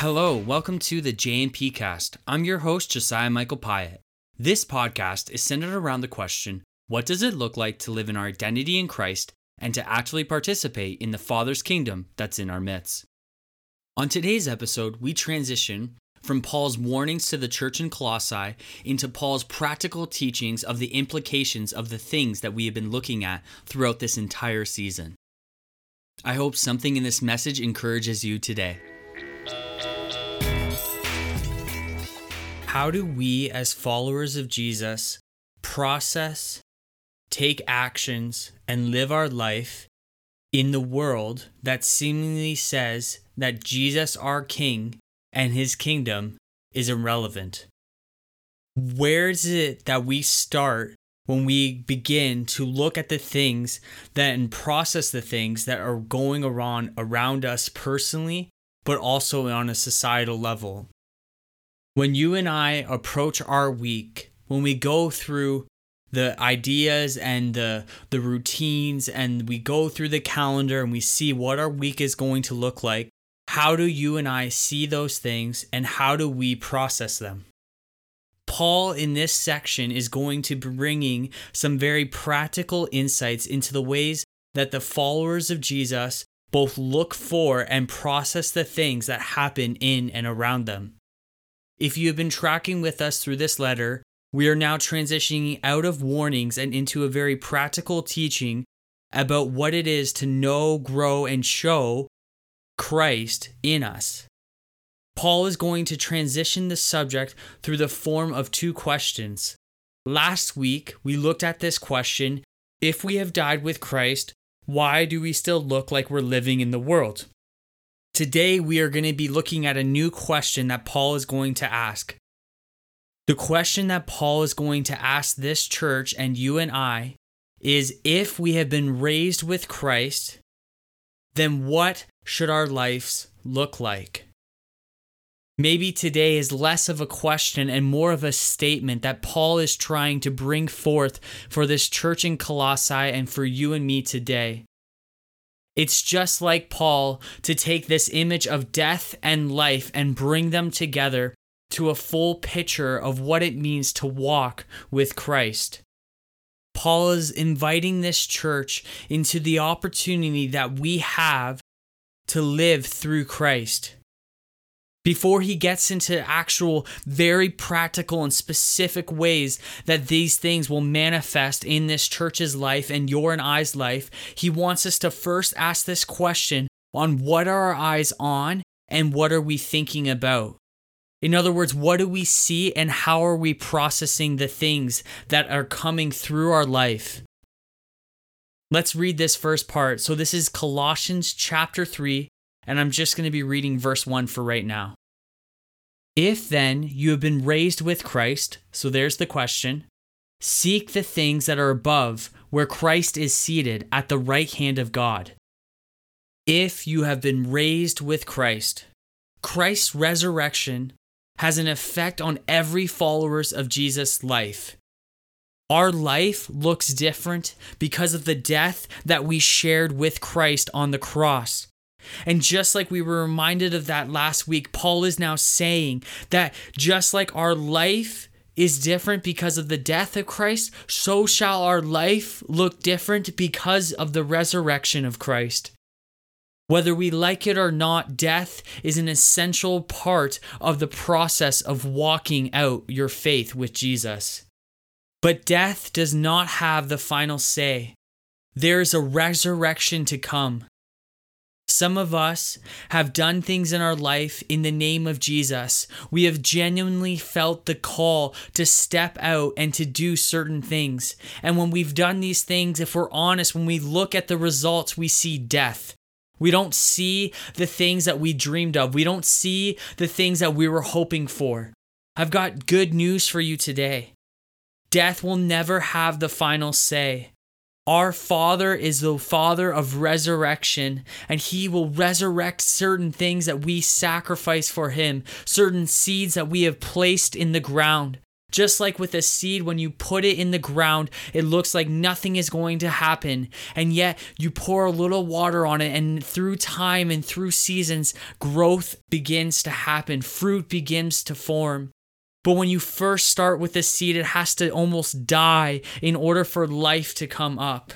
Hello, welcome to the JMP Cast. I'm your host, Josiah Michael Pyatt. This podcast is centered around the question what does it look like to live in our identity in Christ and to actually participate in the Father's kingdom that's in our midst? On today's episode, we transition from Paul's warnings to the church in Colossae into Paul's practical teachings of the implications of the things that we have been looking at throughout this entire season. I hope something in this message encourages you today. How do we, as followers of Jesus, process, take actions, and live our life in the world that seemingly says that Jesus, our King, and his kingdom is irrelevant? Where is it that we start when we begin to look at the things that and process the things that are going around around us personally, but also on a societal level? When you and I approach our week, when we go through the ideas and the the routines and we go through the calendar and we see what our week is going to look like, how do you and I see those things and how do we process them? Paul in this section is going to be bringing some very practical insights into the ways that the followers of Jesus both look for and process the things that happen in and around them. If you have been tracking with us through this letter, we are now transitioning out of warnings and into a very practical teaching about what it is to know, grow, and show Christ in us. Paul is going to transition the subject through the form of two questions. Last week, we looked at this question if we have died with Christ, why do we still look like we're living in the world? Today, we are going to be looking at a new question that Paul is going to ask. The question that Paul is going to ask this church and you and I is if we have been raised with Christ, then what should our lives look like? Maybe today is less of a question and more of a statement that Paul is trying to bring forth for this church in Colossae and for you and me today. It's just like Paul to take this image of death and life and bring them together to a full picture of what it means to walk with Christ. Paul is inviting this church into the opportunity that we have to live through Christ before he gets into actual, very practical and specific ways that these things will manifest in this church's life and your and I's life, he wants us to first ask this question on what are our eyes on and what are we thinking about? In other words, what do we see and how are we processing the things that are coming through our life? Let's read this first part. So, this is Colossians chapter 3, and I'm just going to be reading verse 1 for right now. If then you have been raised with Christ, so there's the question, seek the things that are above, where Christ is seated at the right hand of God. If you have been raised with Christ, Christ's resurrection has an effect on every followers of Jesus' life. Our life looks different because of the death that we shared with Christ on the cross. And just like we were reminded of that last week, Paul is now saying that just like our life is different because of the death of Christ, so shall our life look different because of the resurrection of Christ. Whether we like it or not, death is an essential part of the process of walking out your faith with Jesus. But death does not have the final say. There is a resurrection to come. Some of us have done things in our life in the name of Jesus. We have genuinely felt the call to step out and to do certain things. And when we've done these things, if we're honest, when we look at the results, we see death. We don't see the things that we dreamed of. We don't see the things that we were hoping for. I've got good news for you today. Death will never have the final say. Our Father is the Father of resurrection, and He will resurrect certain things that we sacrifice for Him, certain seeds that we have placed in the ground. Just like with a seed, when you put it in the ground, it looks like nothing is going to happen. And yet you pour a little water on it, and through time and through seasons, growth begins to happen, fruit begins to form. But when you first start with a seed, it has to almost die in order for life to come up.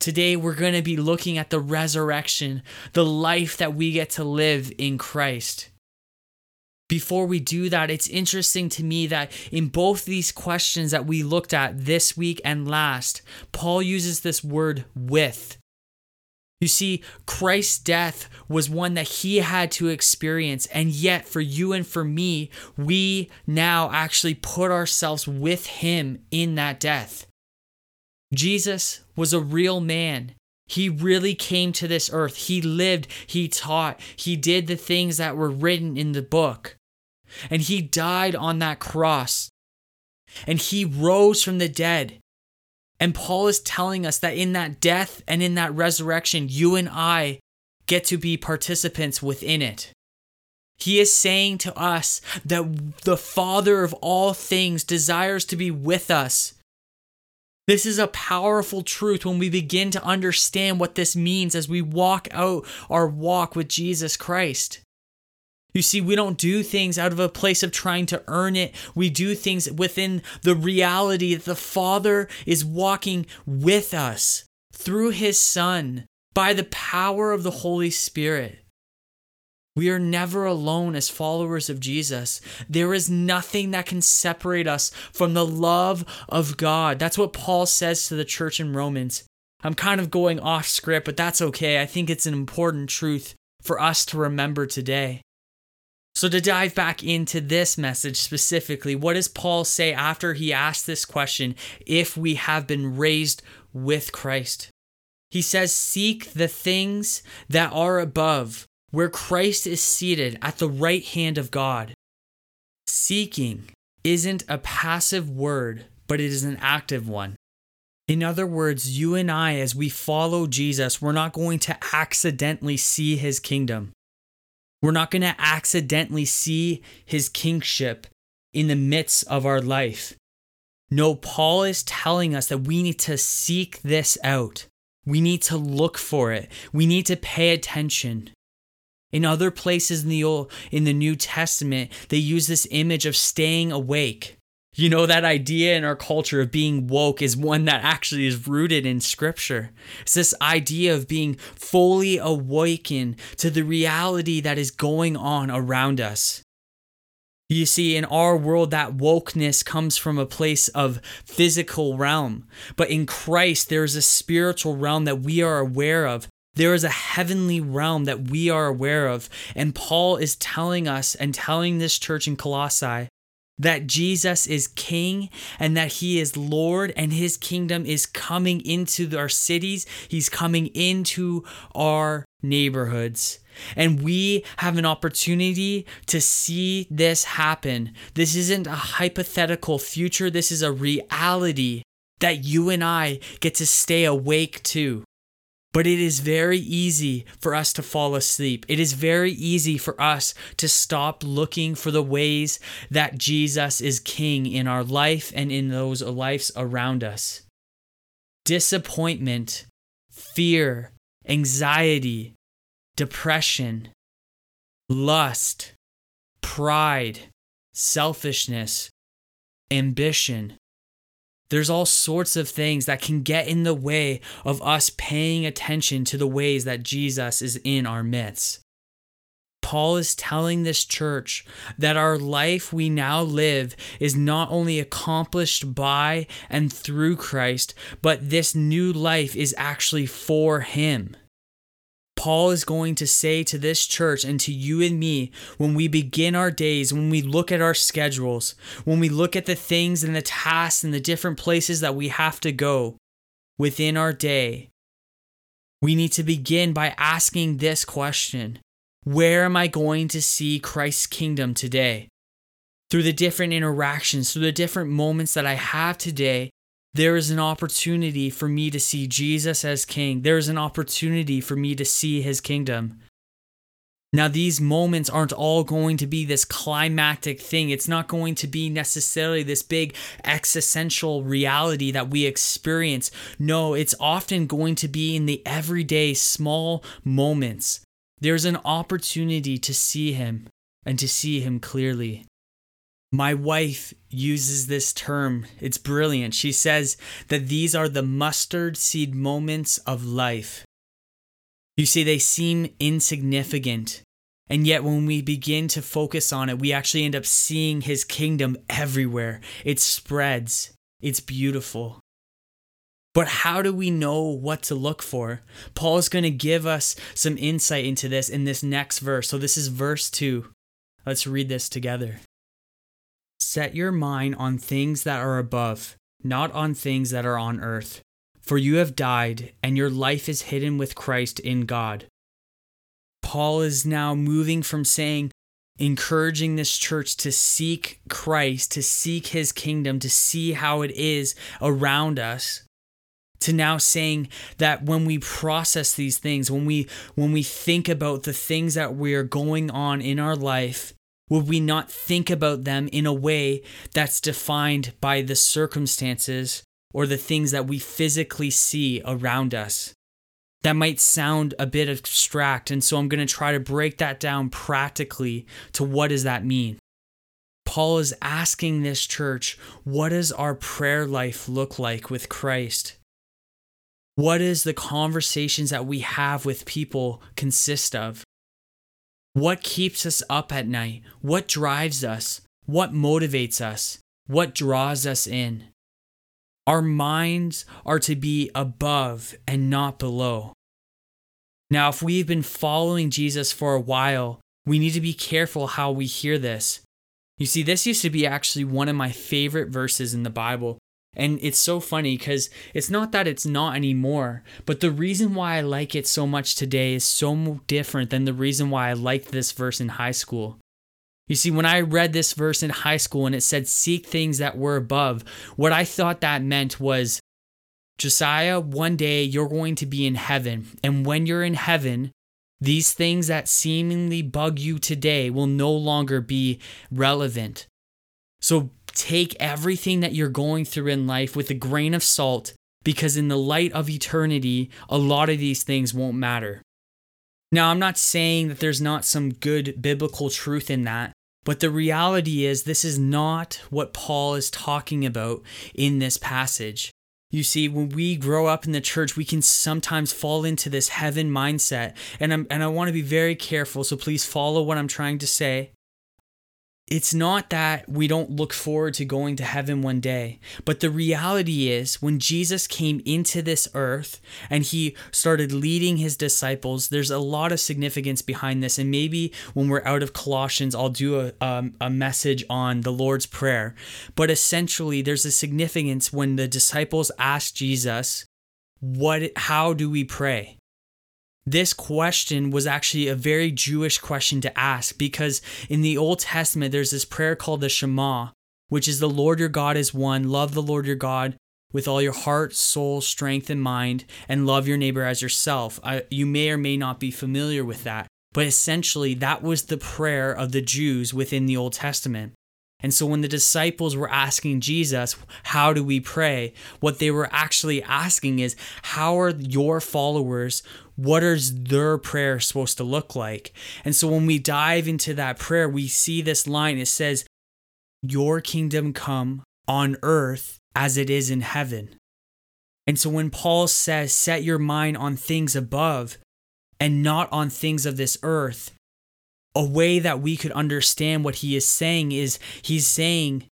Today, we're going to be looking at the resurrection, the life that we get to live in Christ before we do that, it's interesting to me that in both these questions that we looked at this week and last, Paul uses this word with. You see, Christ's death was one that he had to experience, and yet for you and for me, we now actually put ourselves with him in that death. Jesus was a real man. He really came to this earth. He lived, he taught, he did the things that were written in the book and he died on that cross and he rose from the dead. And Paul is telling us that in that death and in that resurrection, you and I get to be participants within it. He is saying to us that the Father of all things desires to be with us. This is a powerful truth when we begin to understand what this means as we walk out our walk with Jesus Christ. You see, we don't do things out of a place of trying to earn it. We do things within the reality that the Father is walking with us through His Son by the power of the Holy Spirit. We are never alone as followers of Jesus. There is nothing that can separate us from the love of God. That's what Paul says to the church in Romans. I'm kind of going off script, but that's okay. I think it's an important truth for us to remember today. So, to dive back into this message specifically, what does Paul say after he asks this question if we have been raised with Christ? He says, Seek the things that are above, where Christ is seated at the right hand of God. Seeking isn't a passive word, but it is an active one. In other words, you and I, as we follow Jesus, we're not going to accidentally see his kingdom. We're not going to accidentally see his kingship in the midst of our life. No, Paul is telling us that we need to seek this out. We need to look for it. We need to pay attention. In other places in the Old, in the New Testament, they use this image of staying awake. You know, that idea in our culture of being woke is one that actually is rooted in scripture. It's this idea of being fully awakened to the reality that is going on around us. You see, in our world, that wokeness comes from a place of physical realm. But in Christ, there is a spiritual realm that we are aware of. There is a heavenly realm that we are aware of. And Paul is telling us and telling this church in Colossae that Jesus is king and that he is Lord and his kingdom is coming into our cities. He's coming into our neighborhoods. And we have an opportunity to see this happen. This isn't a hypothetical future, this is a reality that you and I get to stay awake to. But it is very easy for us to fall asleep. It is very easy for us to stop looking for the ways that Jesus is king in our life and in those lives around us. Disappointment, fear, anxiety, depression, lust, pride, selfishness, ambition, there's all sorts of things that can get in the way of us paying attention to the ways that Jesus is in our midst. Paul is telling this church that our life we now live is not only accomplished by and through Christ, but this new life is actually for Him. Paul is going to say to this church and to you and me when we begin our days, when we look at our schedules, when we look at the things and the tasks and the different places that we have to go within our day, we need to begin by asking this question Where am I going to see Christ's kingdom today? Through the different interactions, through the different moments that I have today, there is an opportunity for me to see Jesus as king. There is an opportunity for me to see his kingdom. Now, these moments aren't all going to be this climactic thing. It's not going to be necessarily this big existential reality that we experience. No, it's often going to be in the everyday small moments. There's an opportunity to see Him and to see Him clearly. My wife uses this term. It's brilliant. She says that these are the mustard seed moments of life. You see, they seem insignificant. And yet, when we begin to focus on it, we actually end up seeing his kingdom everywhere. It spreads, it's beautiful. But how do we know what to look for? Paul is going to give us some insight into this in this next verse. So, this is verse 2. Let's read this together. Set your mind on things that are above, not on things that are on earth. For you have died, and your life is hidden with Christ in God. Paul is now moving from saying, encouraging this church to seek Christ, to seek his kingdom, to see how it is around us to now saying that when we process these things when we when we think about the things that we are going on in our life would we not think about them in a way that's defined by the circumstances or the things that we physically see around us. That might sound a bit abstract, and so I'm going to try to break that down practically to what does that mean. Paul is asking this church, what does our prayer life look like with Christ? What is the conversations that we have with people consist of? What keeps us up at night? What drives us? What motivates us? What draws us in? Our minds are to be above and not below. Now, if we've been following Jesus for a while, we need to be careful how we hear this. You see, this used to be actually one of my favorite verses in the Bible. And it's so funny because it's not that it's not anymore, but the reason why I like it so much today is so different than the reason why I liked this verse in high school. You see, when I read this verse in high school and it said, Seek things that were above, what I thought that meant was, Josiah, one day you're going to be in heaven. And when you're in heaven, these things that seemingly bug you today will no longer be relevant. So take everything that you're going through in life with a grain of salt because in the light of eternity, a lot of these things won't matter. Now, I'm not saying that there's not some good biblical truth in that, but the reality is, this is not what Paul is talking about in this passage. You see, when we grow up in the church, we can sometimes fall into this heaven mindset. And, I'm, and I want to be very careful, so please follow what I'm trying to say it's not that we don't look forward to going to heaven one day, but the reality is when Jesus came into this earth and he started leading his disciples, there's a lot of significance behind this. And maybe when we're out of Colossians, I'll do a, um, a message on the Lord's Prayer. But essentially, there's a significance when the disciples asked Jesus, what, how do we pray? This question was actually a very Jewish question to ask because in the Old Testament, there's this prayer called the Shema, which is the Lord your God is one. Love the Lord your God with all your heart, soul, strength, and mind, and love your neighbor as yourself. You may or may not be familiar with that, but essentially, that was the prayer of the Jews within the Old Testament. And so when the disciples were asking Jesus, How do we pray? What they were actually asking is, How are your followers? What is their prayer supposed to look like? And so when we dive into that prayer, we see this line. It says, Your kingdom come on earth as it is in heaven. And so when Paul says, Set your mind on things above and not on things of this earth, a way that we could understand what he is saying is he's saying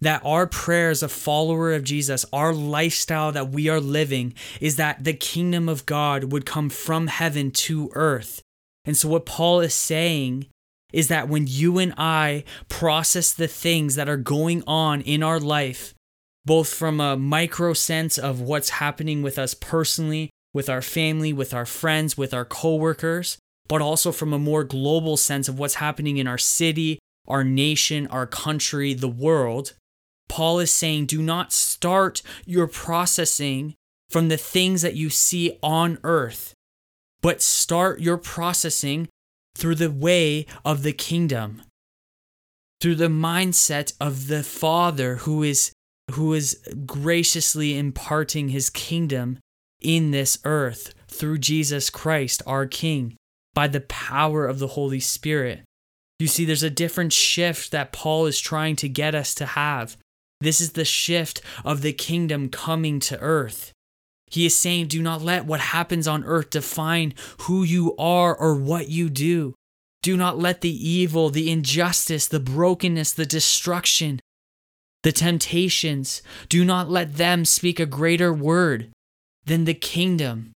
that our prayer as a follower of Jesus, our lifestyle that we are living, is that the kingdom of God would come from heaven to earth. And so, what Paul is saying is that when you and I process the things that are going on in our life, both from a micro sense of what's happening with us personally, with our family, with our friends, with our coworkers, but also from a more global sense of what's happening in our city, our nation, our country, the world. Paul is saying, do not start your processing from the things that you see on earth, but start your processing through the way of the kingdom, through the mindset of the Father who is who is graciously imparting his kingdom in this earth through Jesus Christ, our King, by the power of the Holy Spirit. You see, there's a different shift that Paul is trying to get us to have. This is the shift of the kingdom coming to earth. He is saying, Do not let what happens on earth define who you are or what you do. Do not let the evil, the injustice, the brokenness, the destruction, the temptations, do not let them speak a greater word than the kingdom.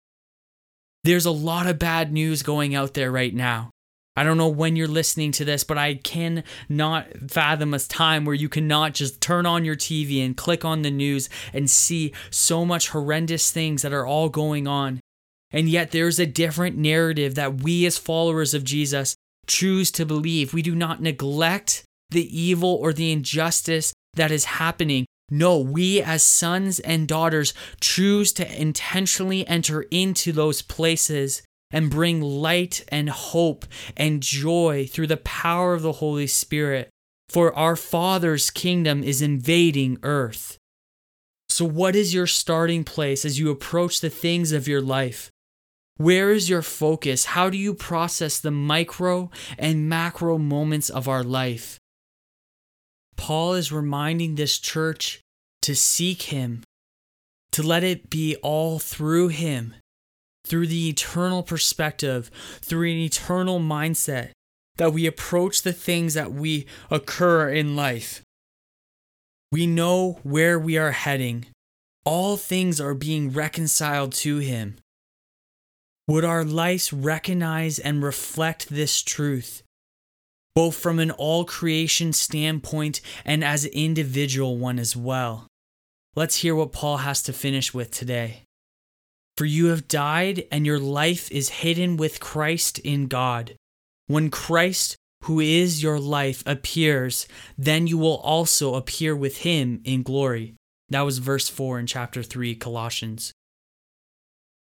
There's a lot of bad news going out there right now. I don't know when you're listening to this, but I cannot fathom a time where you cannot just turn on your TV and click on the news and see so much horrendous things that are all going on. And yet there's a different narrative that we as followers of Jesus choose to believe. We do not neglect the evil or the injustice that is happening. No, we as sons and daughters choose to intentionally enter into those places and bring light and hope and joy through the power of the Holy Spirit. For our Father's kingdom is invading earth. So, what is your starting place as you approach the things of your life? Where is your focus? How do you process the micro and macro moments of our life? Paul is reminding this church to seek Him, to let it be all through Him, through the eternal perspective, through an eternal mindset, that we approach the things that we occur in life. We know where we are heading. All things are being reconciled to Him. Would our lives recognize and reflect this truth, both from an all creation standpoint and as an individual one as well? Let's hear what Paul has to finish with today. For you have died, and your life is hidden with Christ in God. When Christ, who is your life, appears, then you will also appear with him in glory. That was verse 4 in chapter 3, Colossians.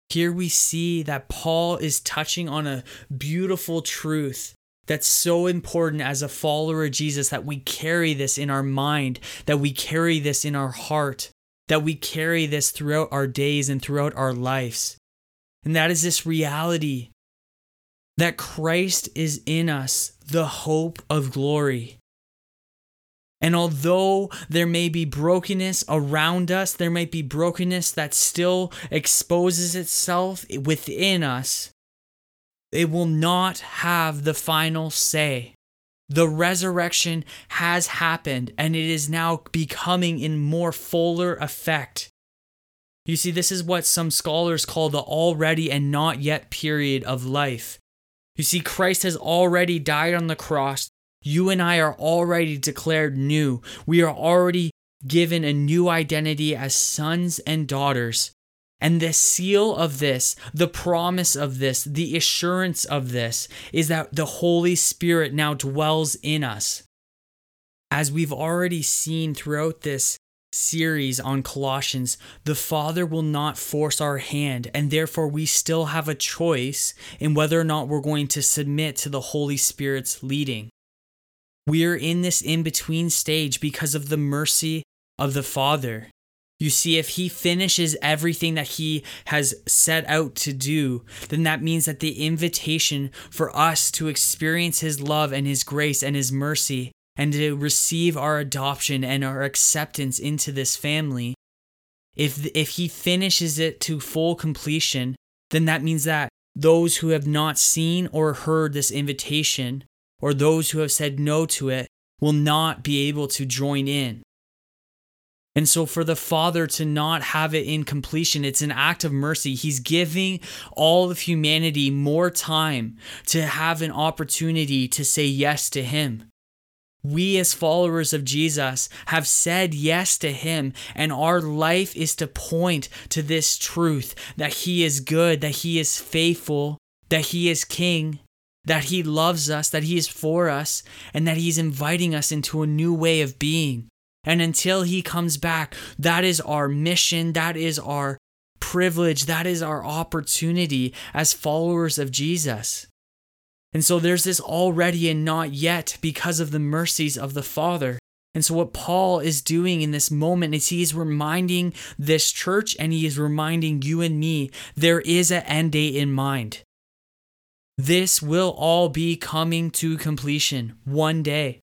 Here we see that Paul is touching on a beautiful truth that's so important as a follower of Jesus that we carry this in our mind, that we carry this in our heart that we carry this throughout our days and throughout our lives. And that is this reality that Christ is in us, the hope of glory. And although there may be brokenness around us, there might be brokenness that still exposes itself within us, it will not have the final say. The resurrection has happened and it is now becoming in more fuller effect. You see, this is what some scholars call the already and not yet period of life. You see, Christ has already died on the cross. You and I are already declared new. We are already given a new identity as sons and daughters. And the seal of this, the promise of this, the assurance of this is that the Holy Spirit now dwells in us. As we've already seen throughout this series on Colossians, the Father will not force our hand, and therefore we still have a choice in whether or not we're going to submit to the Holy Spirit's leading. We're in this in between stage because of the mercy of the Father. You see, if he finishes everything that he has set out to do, then that means that the invitation for us to experience his love and his grace and his mercy and to receive our adoption and our acceptance into this family, if, if he finishes it to full completion, then that means that those who have not seen or heard this invitation, or those who have said no to it, will not be able to join in. And so, for the Father to not have it in completion, it's an act of mercy. He's giving all of humanity more time to have an opportunity to say yes to Him. We, as followers of Jesus, have said yes to Him, and our life is to point to this truth that He is good, that He is faithful, that He is King, that He loves us, that He is for us, and that He's inviting us into a new way of being. And until he comes back, that is our mission, that is our privilege, that is our opportunity as followers of Jesus. And so there's this already and not yet because of the mercies of the Father. And so, what Paul is doing in this moment is he is reminding this church and he is reminding you and me there is an end date in mind. This will all be coming to completion one day.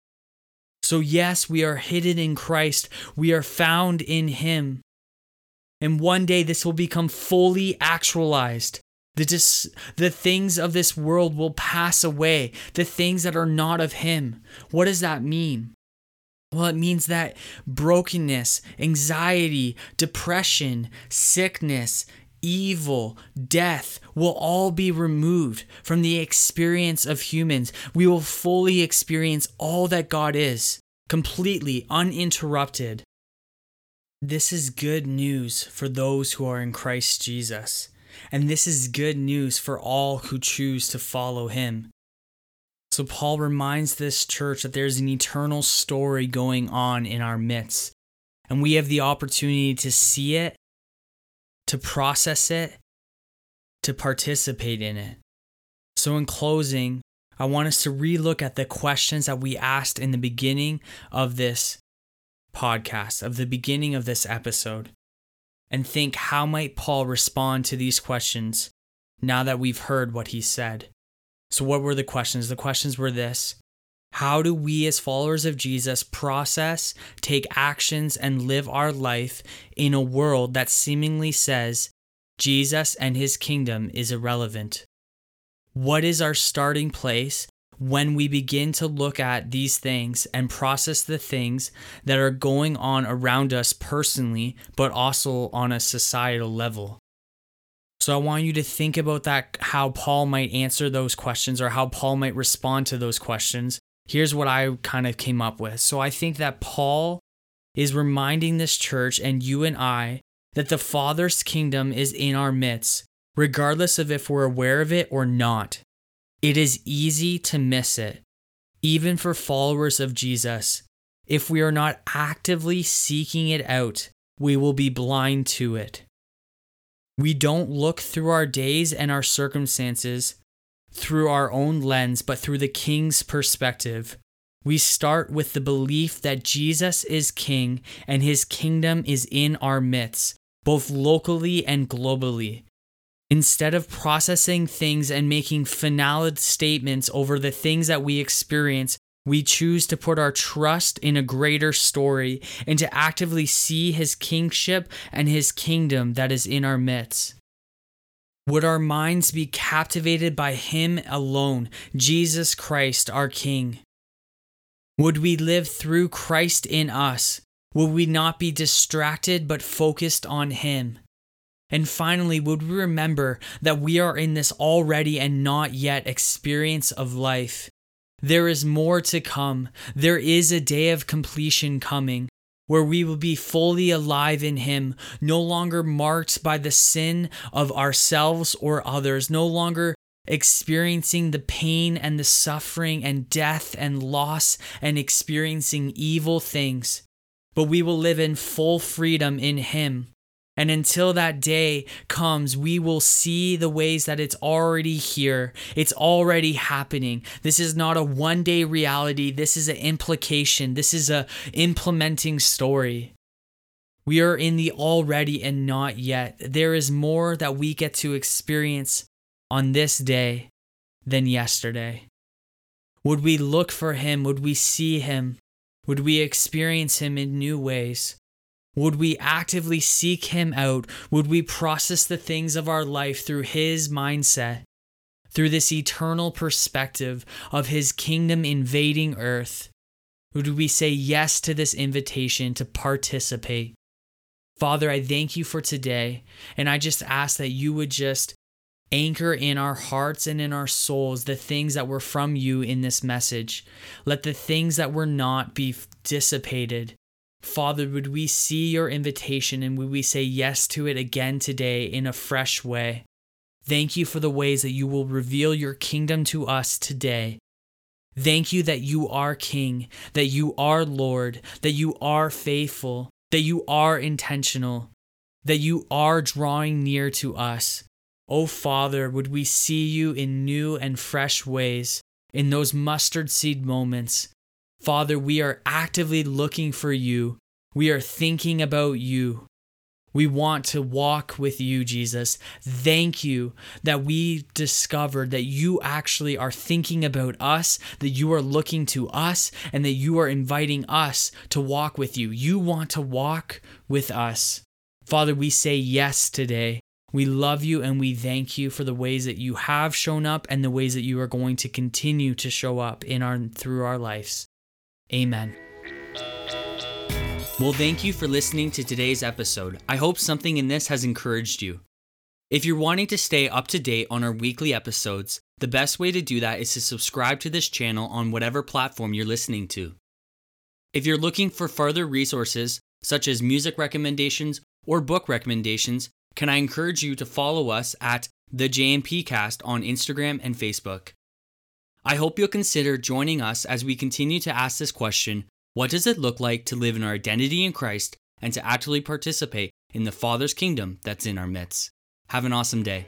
So, yes, we are hidden in Christ, we are found in Him. And one day this will become fully actualized. The, dis- the things of this world will pass away, the things that are not of Him. What does that mean? Well, it means that brokenness, anxiety, depression, sickness, evil, death will all be removed from the experience of humans. We will fully experience all that God is, completely uninterrupted. This is good news for those who are in Christ Jesus, and this is good news for all who choose to follow him. So, Paul reminds this church that there's an eternal story going on in our midst, and we have the opportunity to see it, to process it, to participate in it. So, in closing, I want us to relook at the questions that we asked in the beginning of this podcast, of the beginning of this episode, and think how might Paul respond to these questions now that we've heard what he said. So, what were the questions? The questions were this How do we, as followers of Jesus, process, take actions, and live our life in a world that seemingly says Jesus and his kingdom is irrelevant? What is our starting place when we begin to look at these things and process the things that are going on around us personally, but also on a societal level. So I want you to think about that, how Paul might answer those questions or how Paul might respond to those questions. Here's what I kind of came up with. So I think that Paul is reminding this church and you and I that the Father's kingdom is in our midst, regardless of if we're aware of it or not. It is easy to miss it, even for followers of Jesus. If we are not actively seeking it out, we will be blind to it. We don't look through our days and our circumstances through our own lens, but through the King's perspective. We start with the belief that Jesus is King and his kingdom is in our midst, both locally and globally. Instead of processing things and making finality statements over the things that we experience, we choose to put our trust in a greater story and to actively see his kingship and his kingdom that is in our midst. Would our minds be captivated by him alone, Jesus Christ, our King? Would we live through Christ in us? Would we not be distracted but focused on him? And finally, would we remember that we are in this already and not yet experience of life? There is more to come. There is a day of completion coming where we will be fully alive in Him, no longer marked by the sin of ourselves or others, no longer experiencing the pain and the suffering and death and loss and experiencing evil things, but we will live in full freedom in Him and until that day comes, we will see the ways that it's already here. It's already happening. This is not a one day reality. This is an implication. This is a implementing story. We are in the already and not yet. There is more that we get to experience on this day than yesterday. Would we look for him? Would we see him? Would we experience him in new ways? Would we actively seek Him out? Would we process the things of our life through His mindset, through this eternal perspective of His kingdom invading earth? Would we say yes to this invitation to participate? Father, I thank you for today, and I just ask that you would just anchor in our hearts and in our souls the things that were from you in this message. Let the things that were not be dissipated Father, would we see your invitation and would we say yes to it again today in a fresh way? Thank you for the ways that you will reveal your kingdom to us today. Thank you that you are King, that you are Lord, that you are faithful, that you are intentional, that you are drawing near to us. Oh Father, would we see you in new and fresh ways? in those mustard seed moments. Father, we are actively looking for you. We are thinking about you. We want to walk with you, Jesus. Thank you that we discovered that you actually are thinking about us, that you are looking to us, and that you are inviting us to walk with you. You want to walk with us. Father, we say yes today. We love you and we thank you for the ways that you have shown up and the ways that you are going to continue to show up in our through our lives. Amen. Well, thank you for listening to today's episode. I hope something in this has encouraged you. If you're wanting to stay up to date on our weekly episodes, the best way to do that is to subscribe to this channel on whatever platform you're listening to. If you're looking for further resources, such as music recommendations or book recommendations, can I encourage you to follow us at the JMP Cast on Instagram and Facebook. I hope you'll consider joining us as we continue to ask this question what does it look like to live in our identity in Christ and to actively participate in the Father's kingdom that's in our midst? Have an awesome day.